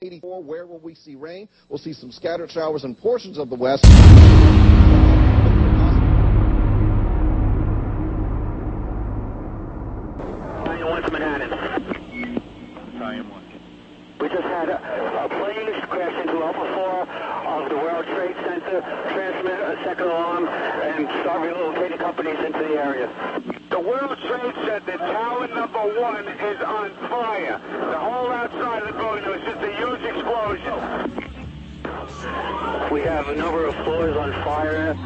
84, where will we see rain? We'll see some scattered showers in portions of the west. One to Manhattan. We just had a, a plane crash into Alpha 4 of the World Trade Center, transmit a second alarm, and start relocating companies into the area. The World Trade Center, tower number one, is on fire. The whole outside of the building, there was just a huge explosion. We have a number of floors on fire.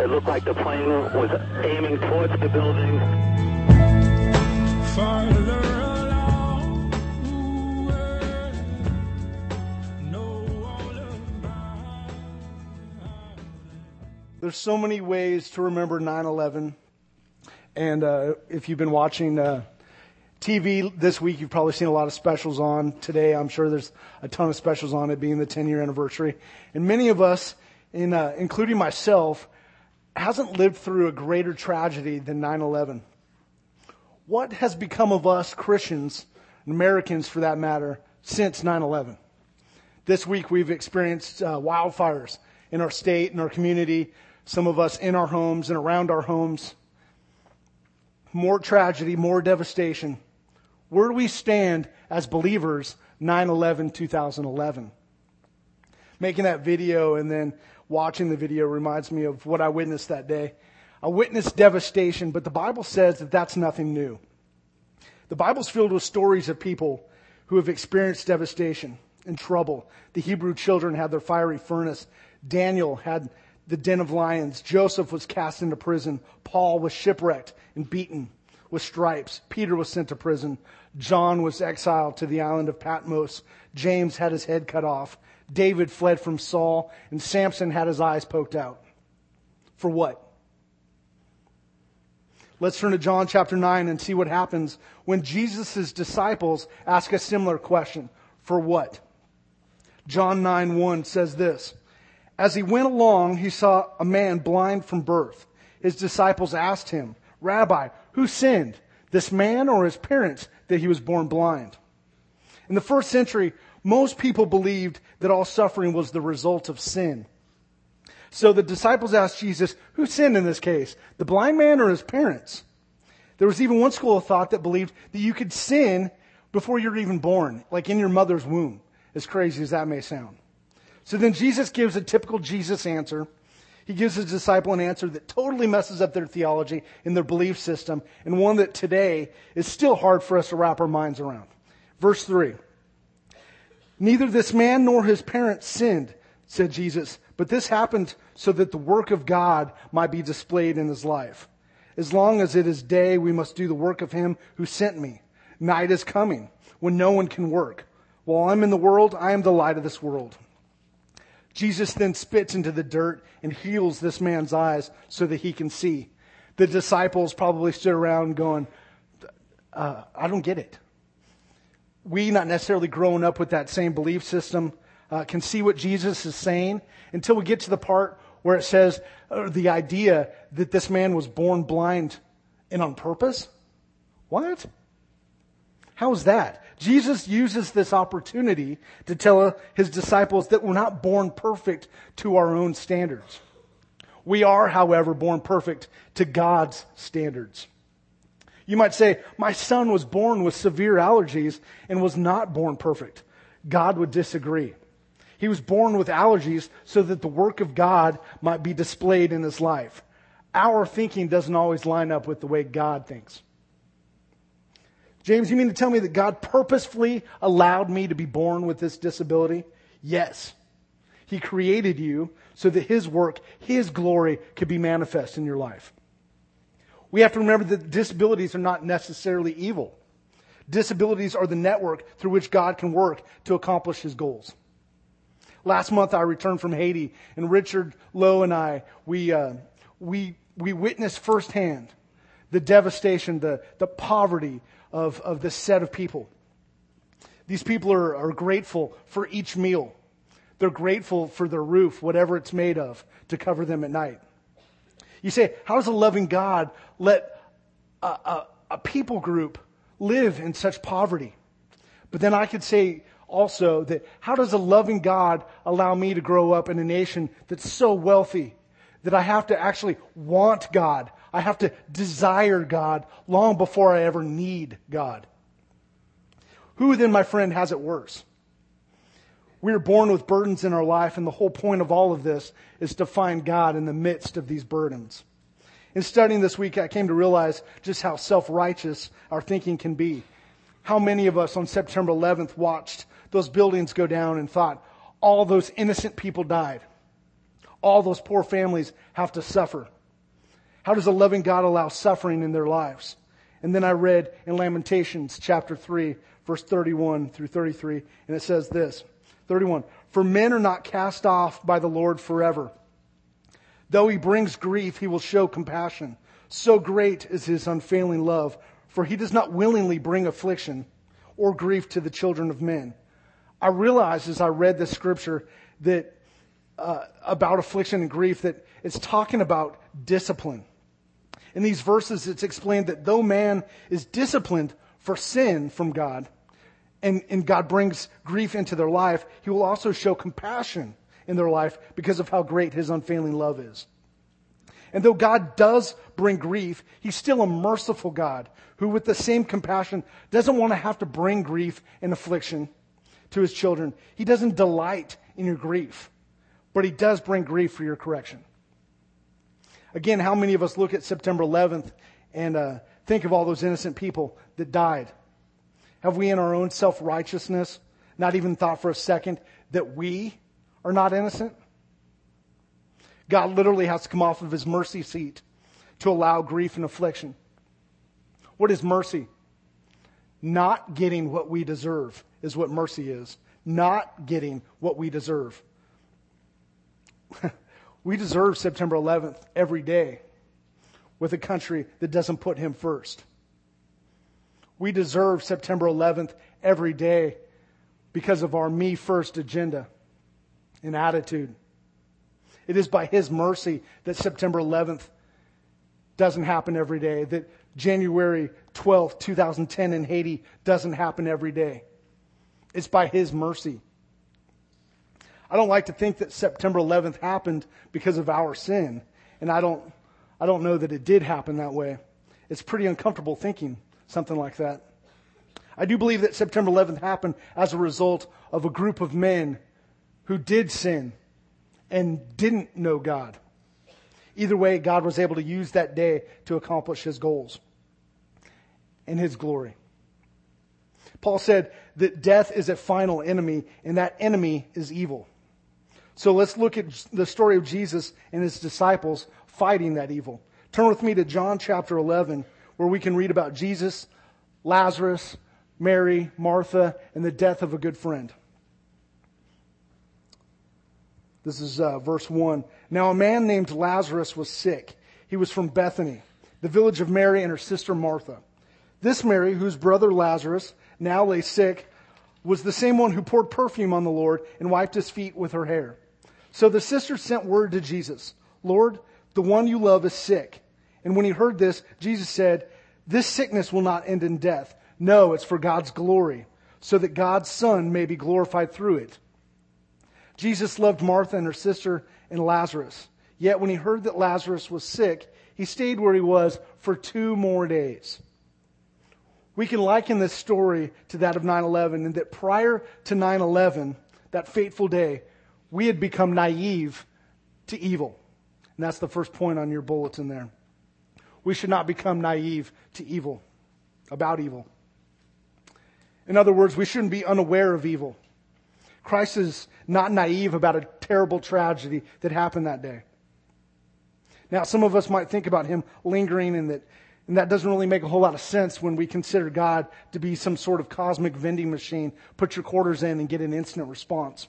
It looked like the plane was aiming towards the building. Farther along the way, know all about There's so many ways to remember 9/11, and uh, if you've been watching uh, TV this week, you've probably seen a lot of specials on. Today, I'm sure there's a ton of specials on it, being the 10-year anniversary, and many of us, in, uh, including myself, hasn't lived through a greater tragedy than 9/11. What has become of us Christians, Americans for that matter, since 9/11? This week we've experienced uh, wildfires in our state, in our community, some of us in our homes and around our homes. More tragedy, more devastation. Where do we stand as believers 9/11 2011? Making that video and then watching the video reminds me of what I witnessed that day. I witnessed devastation, but the Bible says that that's nothing new. The Bible's filled with stories of people who have experienced devastation and trouble. The Hebrew children had their fiery furnace. Daniel had the den of lions. Joseph was cast into prison. Paul was shipwrecked and beaten with stripes. Peter was sent to prison. John was exiled to the island of Patmos. James had his head cut off. David fled from Saul, and Samson had his eyes poked out. For what? Let's turn to John chapter 9 and see what happens when Jesus' disciples ask a similar question. For what? John 9 1 says this. As he went along, he saw a man blind from birth. His disciples asked him, Rabbi, who sinned, this man or his parents, that he was born blind? In the first century, most people believed that all suffering was the result of sin. So the disciples asked Jesus, who sinned in this case, the blind man or his parents? There was even one school of thought that believed that you could sin before you're even born, like in your mother's womb, as crazy as that may sound. So then Jesus gives a typical Jesus answer. He gives his disciple an answer that totally messes up their theology and their belief system, and one that today is still hard for us to wrap our minds around. Verse 3. Neither this man nor his parents sinned, said Jesus, but this happened so that the work of God might be displayed in his life. As long as it is day, we must do the work of him who sent me. Night is coming when no one can work. While I'm in the world, I am the light of this world. Jesus then spits into the dirt and heals this man's eyes so that he can see. The disciples probably stood around going, uh, I don't get it. We, not necessarily growing up with that same belief system, uh, can see what Jesus is saying until we get to the part where it says uh, the idea that this man was born blind and on purpose. What? How is that? Jesus uses this opportunity to tell his disciples that we're not born perfect to our own standards. We are, however, born perfect to God's standards. You might say, my son was born with severe allergies and was not born perfect. God would disagree. He was born with allergies so that the work of God might be displayed in his life. Our thinking doesn't always line up with the way God thinks. James, you mean to tell me that God purposefully allowed me to be born with this disability? Yes. He created you so that His work, His glory could be manifest in your life. We have to remember that disabilities are not necessarily evil. Disabilities are the network through which God can work to accomplish His goals. Last month I returned from Haiti and Richard Lowe and I, we, uh, we, we witnessed firsthand the devastation, the, the poverty of, of this set of people. These people are, are grateful for each meal. They're grateful for their roof, whatever it's made of, to cover them at night. You say, how does a loving God let a, a, a people group live in such poverty? But then I could say also that how does a loving God allow me to grow up in a nation that's so wealthy that I have to actually want God? I have to desire God long before I ever need God. Who then, my friend, has it worse? We are born with burdens in our life, and the whole point of all of this is to find God in the midst of these burdens. In studying this week, I came to realize just how self-righteous our thinking can be. How many of us on September 11th watched those buildings go down and thought, all those innocent people died. All those poor families have to suffer. How does a loving God allow suffering in their lives? And then I read in Lamentations chapter 3, verse 31 through 33, and it says this 31 For men are not cast off by the Lord forever. Though he brings grief, he will show compassion. So great is his unfailing love, for he does not willingly bring affliction or grief to the children of men. I realized as I read this scripture that uh, about affliction and grief that it's talking about discipline. In these verses, it's explained that though man is disciplined for sin from God, and, and God brings grief into their life, he will also show compassion in their life because of how great his unfailing love is. And though God does bring grief, he's still a merciful God who, with the same compassion, doesn't want to have to bring grief and affliction to his children. He doesn't delight in your grief, but he does bring grief for your correction. Again, how many of us look at September 11th and uh, think of all those innocent people that died? Have we, in our own self righteousness, not even thought for a second that we are not innocent? God literally has to come off of his mercy seat to allow grief and affliction. What is mercy? Not getting what we deserve is what mercy is. Not getting what we deserve. we deserve September 11th every day with a country that doesn't put him first. We deserve September 11th every day because of our me first agenda and attitude. It is by His mercy that September 11th doesn't happen every day, that January 12th, 2010 in Haiti doesn't happen every day. It's by His mercy. I don't like to think that September 11th happened because of our sin, and I don't, I don't know that it did happen that way. It's pretty uncomfortable thinking something like that. I do believe that September 11th happened as a result of a group of men who did sin and didn't know God. Either way, God was able to use that day to accomplish his goals and his glory. Paul said that death is a final enemy, and that enemy is evil. So let's look at the story of Jesus and his disciples fighting that evil. Turn with me to John chapter 11, where we can read about Jesus, Lazarus, Mary, Martha, and the death of a good friend. This is uh, verse 1. Now a man named Lazarus was sick. He was from Bethany, the village of Mary and her sister Martha. This Mary, whose brother Lazarus now lay sick, was the same one who poured perfume on the Lord and wiped his feet with her hair. So the sisters sent word to Jesus, Lord, the one you love is sick. And when he heard this, Jesus said, This sickness will not end in death. No, it's for God's glory, so that God's Son may be glorified through it. Jesus loved Martha and her sister and Lazarus. Yet when he heard that Lazarus was sick, he stayed where he was for two more days. We can liken this story to that of 9-11 in that prior to 9-11, that fateful day, we had become naive to evil. And that's the first point on your bulletin there. We should not become naive to evil, about evil. In other words, we shouldn't be unaware of evil. Christ is not naive about a terrible tragedy that happened that day. Now, some of us might think about him lingering and that, and that doesn't really make a whole lot of sense when we consider God to be some sort of cosmic vending machine. Put your quarters in and get an instant response.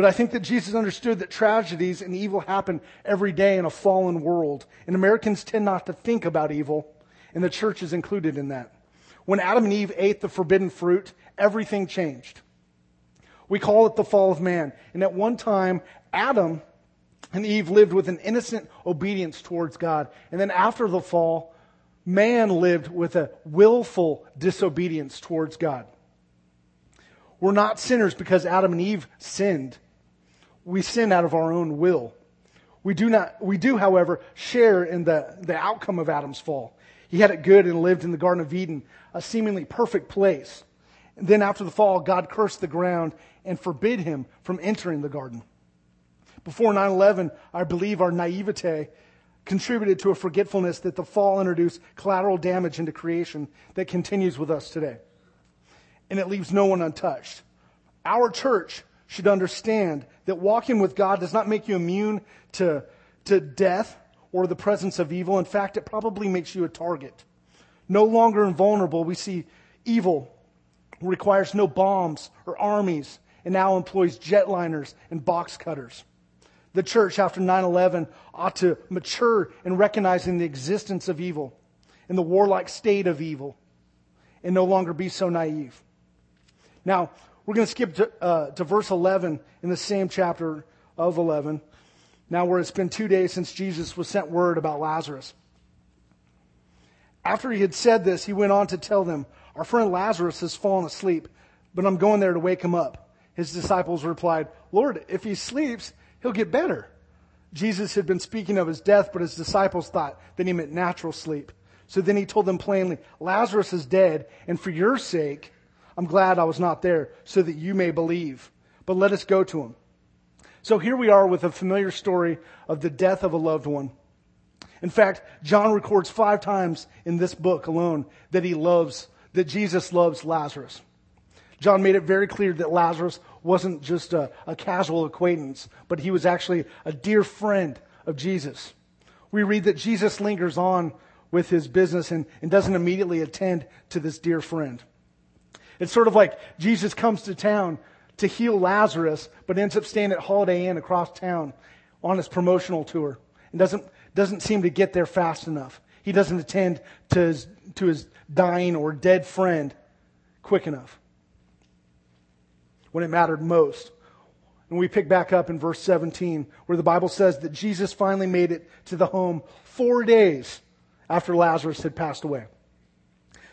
But I think that Jesus understood that tragedies and evil happen every day in a fallen world. And Americans tend not to think about evil, and the church is included in that. When Adam and Eve ate the forbidden fruit, everything changed. We call it the fall of man. And at one time, Adam and Eve lived with an innocent obedience towards God. And then after the fall, man lived with a willful disobedience towards God. We're not sinners because Adam and Eve sinned. We sin out of our own will. We do not, we do, however, share in the, the outcome of Adam's fall. He had it good and lived in the Garden of Eden, a seemingly perfect place. And then after the fall, God cursed the ground and forbid him from entering the garden. Before 9-11, I believe our naivete contributed to a forgetfulness that the fall introduced collateral damage into creation that continues with us today. And it leaves no one untouched. Our church should understand that walking with God does not make you immune to, to death or the presence of evil. In fact, it probably makes you a target. No longer invulnerable, we see evil requires no bombs or armies and now employs jetliners and box cutters. The church after 9-11 ought to mature in recognizing the existence of evil and the warlike state of evil and no longer be so naive. Now, we're going to skip to, uh, to verse 11 in the same chapter of 11. Now, where it's been two days since Jesus was sent word about Lazarus. After he had said this, he went on to tell them, Our friend Lazarus has fallen asleep, but I'm going there to wake him up. His disciples replied, Lord, if he sleeps, he'll get better. Jesus had been speaking of his death, but his disciples thought that he meant natural sleep. So then he told them plainly, Lazarus is dead, and for your sake, I'm glad I was not there, so that you may believe. But let us go to him. So here we are with a familiar story of the death of a loved one. In fact, John records five times in this book alone that he loves, that Jesus loves Lazarus. John made it very clear that Lazarus wasn't just a, a, casual acquaintance, but he was actually a dear friend of Jesus. We read that Jesus lingers on with his business and, and doesn't immediately attend to this dear friend. It's sort of like Jesus comes to town to heal Lazarus, but ends up staying at Holiday Inn across town on his promotional tour and doesn't, doesn't seem to get there fast enough. He doesn't attend to his, to his dying or dead friend quick enough when it mattered most. And we pick back up in verse 17 where the Bible says that Jesus finally made it to the home four days after Lazarus had passed away.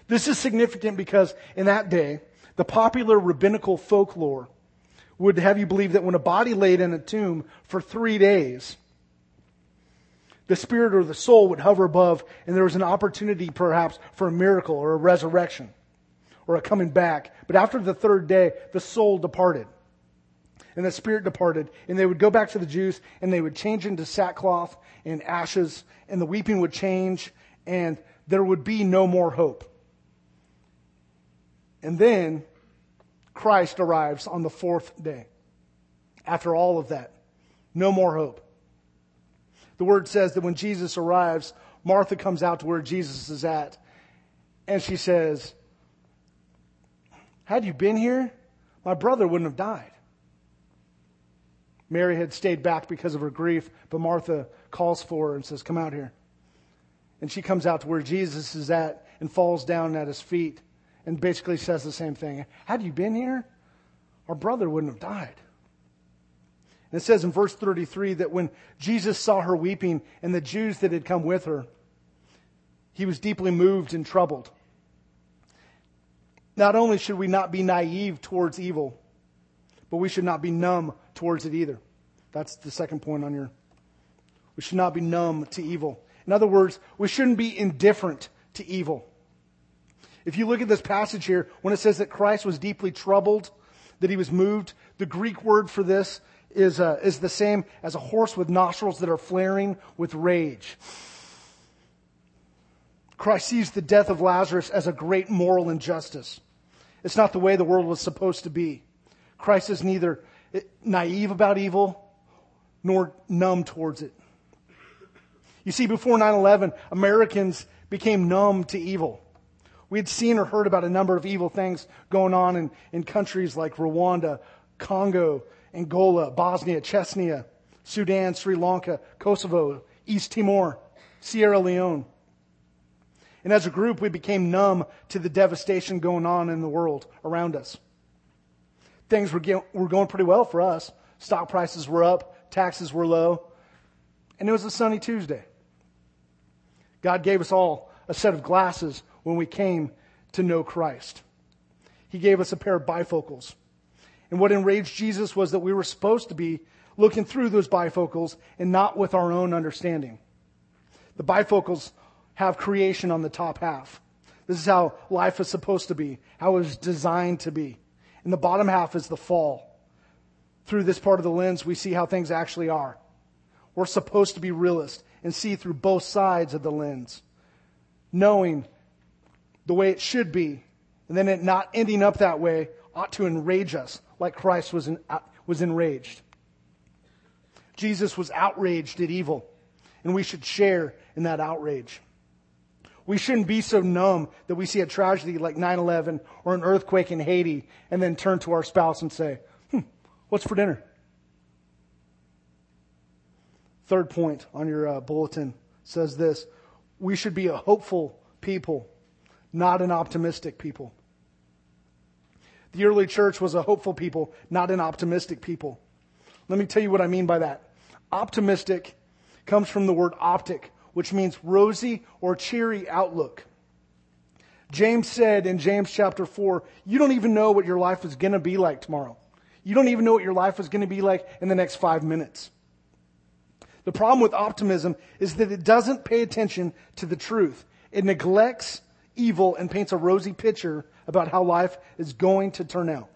This is significant because in that day, the popular rabbinical folklore would have you believe that when a body laid in a tomb for three days, the spirit or the soul would hover above and there was an opportunity perhaps for a miracle or a resurrection or a coming back. But after the third day, the soul departed and the spirit departed and they would go back to the Jews and they would change into sackcloth and ashes and the weeping would change and there would be no more hope. And then Christ arrives on the fourth day. After all of that, no more hope. The word says that when Jesus arrives, Martha comes out to where Jesus is at, and she says, Had you been here, my brother wouldn't have died. Mary had stayed back because of her grief, but Martha calls for her and says, Come out here. And she comes out to where Jesus is at and falls down at his feet and basically says the same thing. Had you been here, our brother wouldn't have died. And it says in verse 33 that when Jesus saw her weeping and the Jews that had come with her, he was deeply moved and troubled. Not only should we not be naive towards evil, but we should not be numb towards it either. That's the second point on your. We should not be numb to evil. In other words, we shouldn't be indifferent to evil. If you look at this passage here, when it says that Christ was deeply troubled, that he was moved, the Greek word for this is, uh, is the same as a horse with nostrils that are flaring with rage. Christ sees the death of Lazarus as a great moral injustice. It's not the way the world was supposed to be. Christ is neither naive about evil nor numb towards it. You see, before 9 11, Americans became numb to evil. We had seen or heard about a number of evil things going on in, in countries like Rwanda, Congo, Angola, Bosnia, Chechnya, Sudan, Sri Lanka, Kosovo, East Timor, Sierra Leone. And as a group, we became numb to the devastation going on in the world around us. Things were, get, were going pretty well for us. Stock prices were up, taxes were low, and it was a sunny Tuesday. God gave us all a set of glasses when we came to know Christ. He gave us a pair of bifocals. And what enraged Jesus was that we were supposed to be looking through those bifocals and not with our own understanding. The bifocals have creation on the top half. This is how life is supposed to be, how it was designed to be. And the bottom half is the fall. Through this part of the lens, we see how things actually are. We're supposed to be realists and see through both sides of the lens, knowing the way it should be, and then it not ending up that way ought to enrage us like Christ was, in, uh, was enraged. Jesus was outraged at evil, and we should share in that outrage. We shouldn't be so numb that we see a tragedy like 9-11 or an earthquake in Haiti and then turn to our spouse and say, hmm, what's for dinner? Third point on your uh, bulletin says this. We should be a hopeful people, not an optimistic people. The early church was a hopeful people, not an optimistic people. Let me tell you what I mean by that. Optimistic comes from the word optic, which means rosy or cheery outlook. James said in James chapter 4, you don't even know what your life is going to be like tomorrow. You don't even know what your life is going to be like in the next five minutes. The problem with optimism is that it doesn't pay attention to the truth. It neglects evil and paints a rosy picture about how life is going to turn out.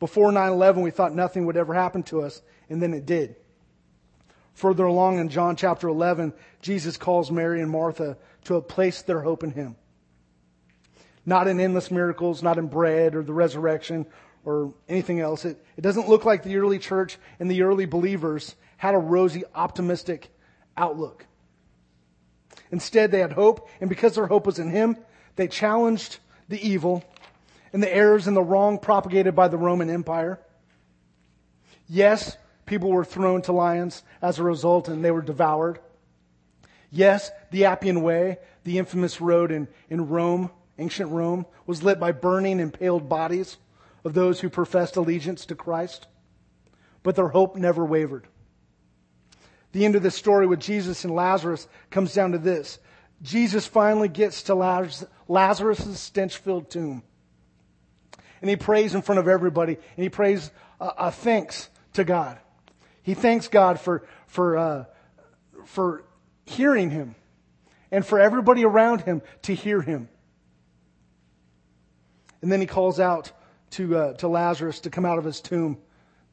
Before 9-11, we thought nothing would ever happen to us, and then it did. Further along in John chapter 11, Jesus calls Mary and Martha to place their hope in Him. Not in endless miracles, not in bread or the resurrection or anything else. It, it doesn't look like the early church and the early believers had a rosy, optimistic outlook. Instead, they had hope, and because their hope was in Him, they challenged the evil and the errors and the wrong propagated by the Roman Empire. Yes, people were thrown to lions as a result and they were devoured. Yes, the Appian Way, the infamous road in, in Rome, ancient Rome, was lit by burning, impaled bodies of those who professed allegiance to Christ. But their hope never wavered. The end of the story with Jesus and Lazarus comes down to this. Jesus finally gets to Lazarus' stench filled tomb. And he prays in front of everybody, and he prays a, a thanks to God. He thanks God for, for, uh, for hearing him and for everybody around him to hear him. And then he calls out to, uh, to Lazarus to come out of his tomb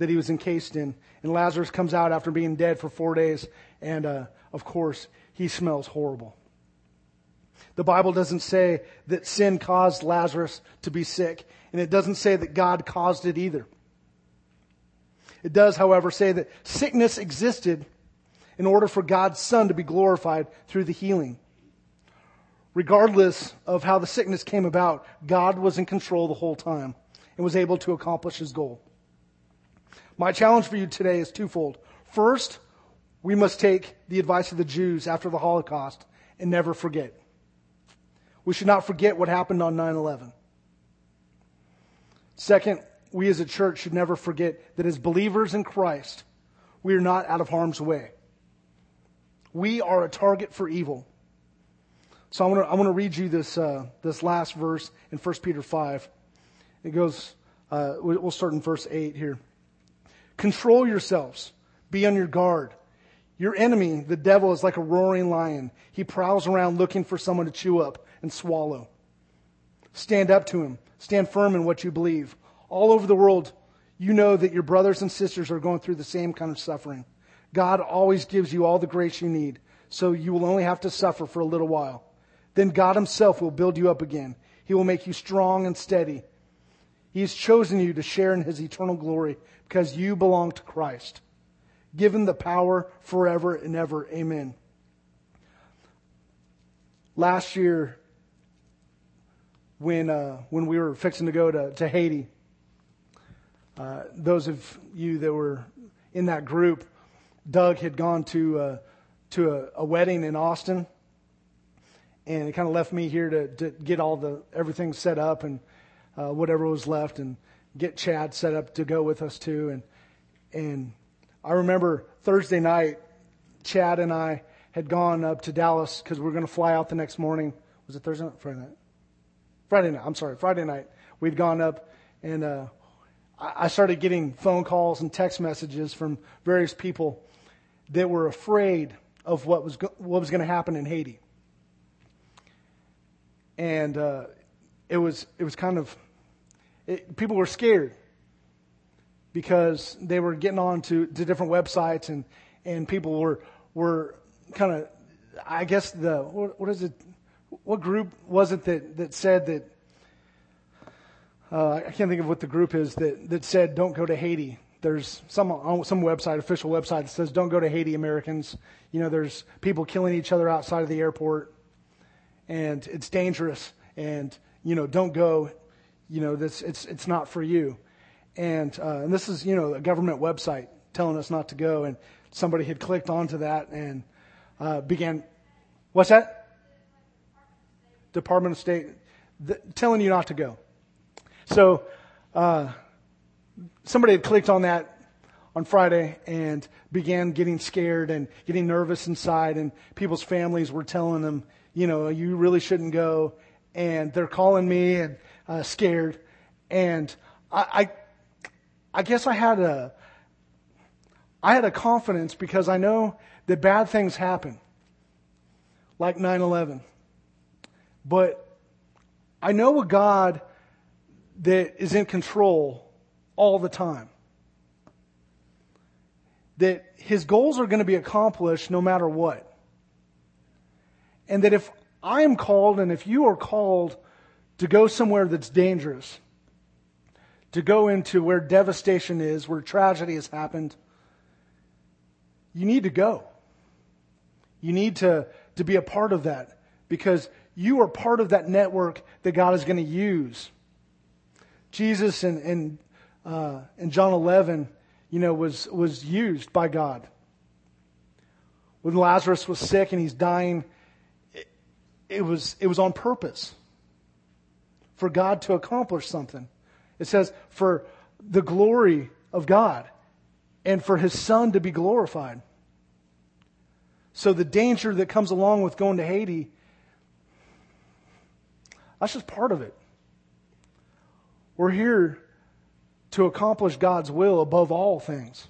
that he was encased in. And Lazarus comes out after being dead for four days. And, uh, of course, he smells horrible. The Bible doesn't say that sin caused Lazarus to be sick. And it doesn't say that God caused it either. It does, however, say that sickness existed in order for God's Son to be glorified through the healing. Regardless of how the sickness came about, God was in control the whole time and was able to accomplish his goal. My challenge for you today is twofold. First, we must take the advice of the Jews after the Holocaust and never forget. We should not forget what happened on 9-11. Second, we as a church should never forget that as believers in Christ, we are not out of harm's way. We are a target for evil. So I want to, to read you this, uh, this last verse in 1 Peter 5. It goes, uh, we'll start in verse 8 here. Control yourselves. Be on your guard. Your enemy, the devil, is like a roaring lion. He prowls around looking for someone to chew up and swallow. Stand up to him. Stand firm in what you believe. All over the world, you know that your brothers and sisters are going through the same kind of suffering. God always gives you all the grace you need, so you will only have to suffer for a little while. Then God himself will build you up again. He will make you strong and steady. He has chosen you to share in his eternal glory because you belong to Christ. Given the power forever and ever. Amen. Last year, when, uh, when we were fixing to go to, to Haiti, uh, those of you that were in that group, Doug had gone to, uh, to a, a wedding in Austin and it kind of left me here to, to get all the everything set up and uh, whatever was left, and get Chad set up to go with us too. And and I remember Thursday night, Chad and I had gone up to Dallas because we were going to fly out the next morning. Was it Thursday night? Friday night? Friday night. I'm sorry, Friday night. We'd gone up and uh, I started getting phone calls and text messages from various people that were afraid of what was go- what was going to happen in Haiti, and uh, it was it was kind of it, people were scared because they were getting on to, to different websites and and people were were kind of I guess the what, what is it what group was it that that said that uh, I can't think of what the group is that, that said don't go to Haiti. There's some some website, official website that says don't go to Haiti, Americans. You know, there's people killing each other outside of the airport, and it's dangerous. And you know, don't go. You know, this it's it's not for you. And uh, and this is you know a government website telling us not to go. And somebody had clicked onto that and uh, began. What's that? Department of State th- telling you not to go. So uh, somebody had clicked on that on Friday and began getting scared and getting nervous inside, and people's families were telling them, you know, you really shouldn't go, and they're calling me and uh, scared, and I, I, I guess I had a, I had a confidence because I know that bad things happen, like 9/11, but I know a God that is in control all the time. That his goals are going to be accomplished no matter what. And that if I am called and if you are called to go somewhere that's dangerous, to go into where devastation is, where tragedy has happened, you need to go. You need to, to be a part of that because you are part of that network that God is going to use. Jesus in, in, uh, in John 11, you know, was, was used by God. When Lazarus was sick and he's dying, it, was, it was on purpose for God to accomplish something. It says, for the glory of God and for his son to be glorified. So the danger that comes along with going to Haiti, that's just part of it. We're here to accomplish God's will above all things.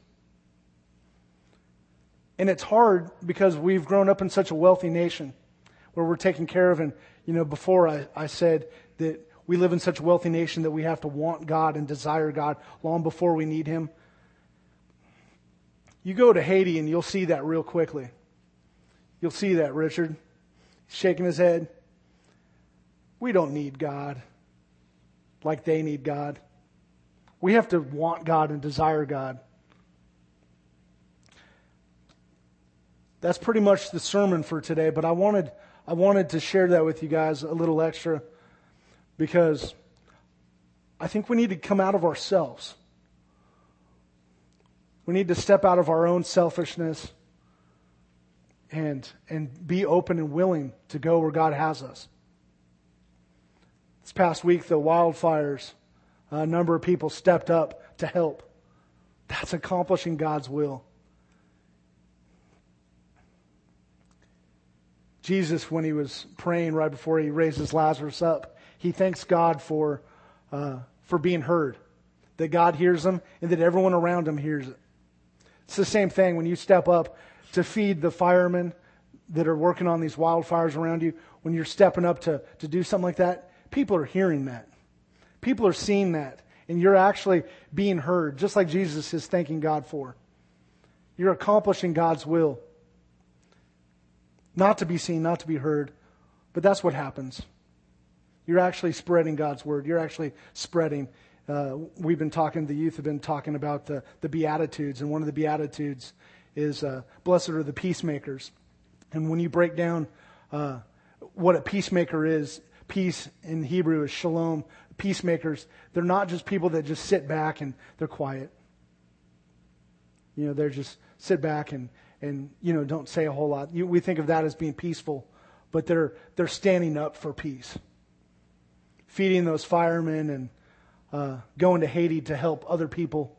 And it's hard because we've grown up in such a wealthy nation where we're taken care of. And, you know, before I, I said that we live in such a wealthy nation that we have to want God and desire God long before we need Him. You go to Haiti and you'll see that real quickly. You'll see that, Richard. He's shaking his head. We don't need God like they need God. We have to want God and desire God. That's pretty much the sermon for today, but I wanted I wanted to share that with you guys a little extra because I think we need to come out of ourselves. We need to step out of our own selfishness and and be open and willing to go where God has us. This past week, the wildfires, a number of people stepped up to help. That's accomplishing God's will. Jesus, when he was praying right before he raises Lazarus up, he thanks God for, uh, for being heard, that God hears him and that everyone around him hears it. It's the same thing when you step up to feed the firemen that are working on these wildfires around you. When you're stepping up to, to do something like that, people are hearing that. People are seeing that. And you're actually being heard, just like Jesus is thanking God for. You're accomplishing God's will. Not to be seen, not to be heard, but that's what happens. You're actually spreading God's word. You're actually spreading. Uh, we've been talking, the youth have been talking about the, the Beatitudes, and one of the Beatitudes is uh, Blessed are the peacemakers. And when you break down uh, what a peacemaker is, peace in Hebrew is shalom. Peacemakers, they're not just people that just sit back and they're quiet. You know, they're just sit back and, and you know, don't say a whole lot. You, we think of that as being peaceful, but they're, they're standing up for peace. Feeding those firemen and uh, going to Haiti to help other people.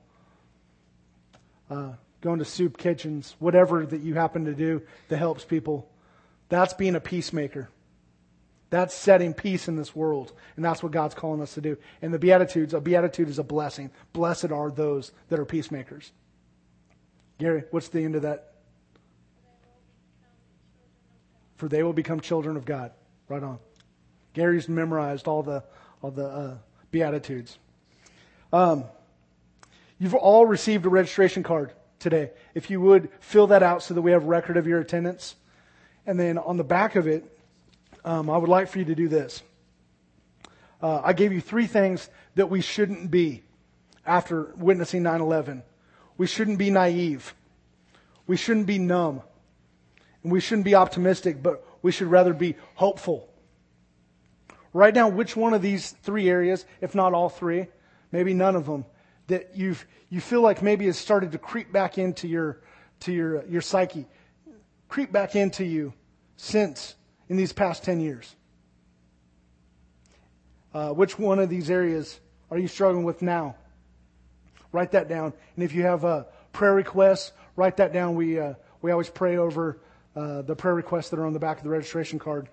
Uh, going to soup kitchens, whatever that you happen to do that helps people. That's being a peacemaker. That's setting peace in this world. And that's what God's calling us to do. And the Beatitudes, a beatitude is a blessing. Blessed are those that are peacemakers. Gary, what's the end of that? For they will become children of God. Right on. Gary's memorized all the all the uh, beatitudes. Um, you've all received a registration card today. If you would fill that out so that we have record of your attendance, and then on the back of it, um, I would like for you to do this. Uh, I gave you three things that we shouldn't be after witnessing 9/11. We shouldn't be naive. We shouldn't be numb. And we shouldn't be optimistic, but we should rather be hopeful. Write down which one of these three areas, if not all three, maybe none of them, that you've, you feel like maybe has started to creep back into your, to your, your psyche, creep back into you since in these past 10 years. Uh, which one of these areas are you struggling with now? Write that down. And if you have uh, prayer requests, write that down. We, uh, we always pray over uh, the prayer requests that are on the back of the registration card.